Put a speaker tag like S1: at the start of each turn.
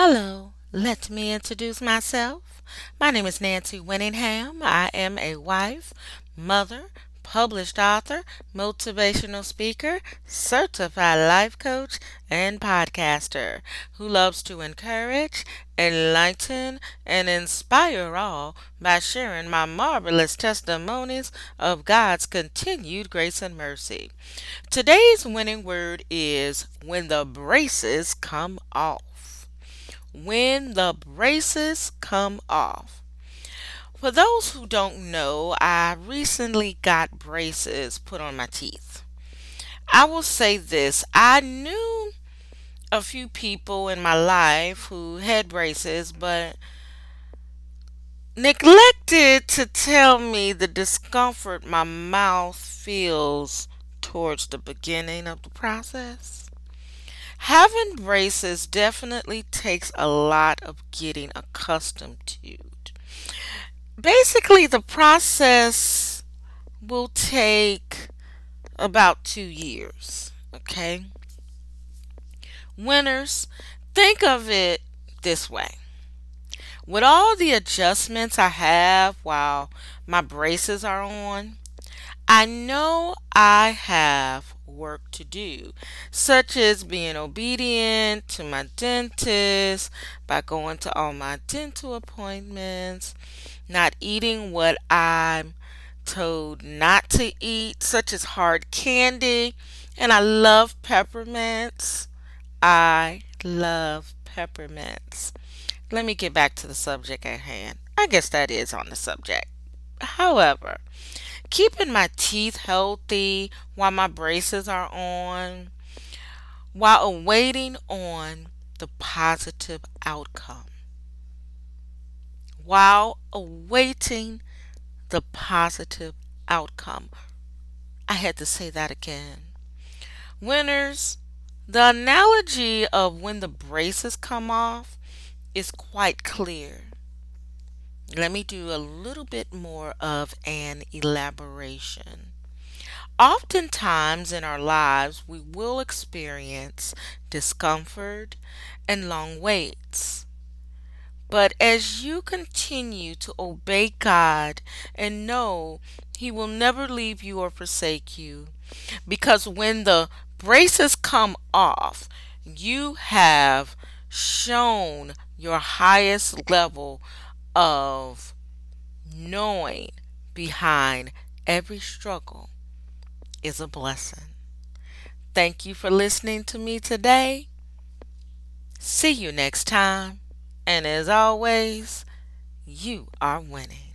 S1: Hello, let me introduce myself. My name is Nancy Winningham. I am a wife, mother, published author, motivational speaker, certified life coach, and podcaster who loves to encourage, enlighten, and inspire all by sharing my marvelous testimonies of God's continued grace and mercy. Today's winning word is when the braces come off when the braces come off. For those who don't know, I recently got braces put on my teeth. I will say this I knew a few people in my life who had braces, but neglected to tell me the discomfort my mouth feels towards the beginning of the process. Having braces definitely takes a lot of getting accustomed to. Basically, the process will take about two years. Okay? Winners, think of it this way. With all the adjustments I have while my braces are on, I know I have work to do, such as being obedient to my dentist by going to all my dental appointments, not eating what I'm told not to eat, such as hard candy, and I love peppermints. I love peppermints. Let me get back to the subject at hand. I guess that is on the subject. However, keeping my teeth healthy while my braces are on, while awaiting on the positive outcome. While awaiting the positive outcome. I had to say that again. Winners, the analogy of when the braces come off is quite clear let me do a little bit more of an elaboration. Oftentimes in our lives, we will experience discomfort and long waits. But as you continue to obey God and know He will never leave you or forsake you, because when the braces come off, you have shown your highest level of knowing behind every struggle is a blessing. Thank you for listening to me today. See you next time. And as always, you are winning.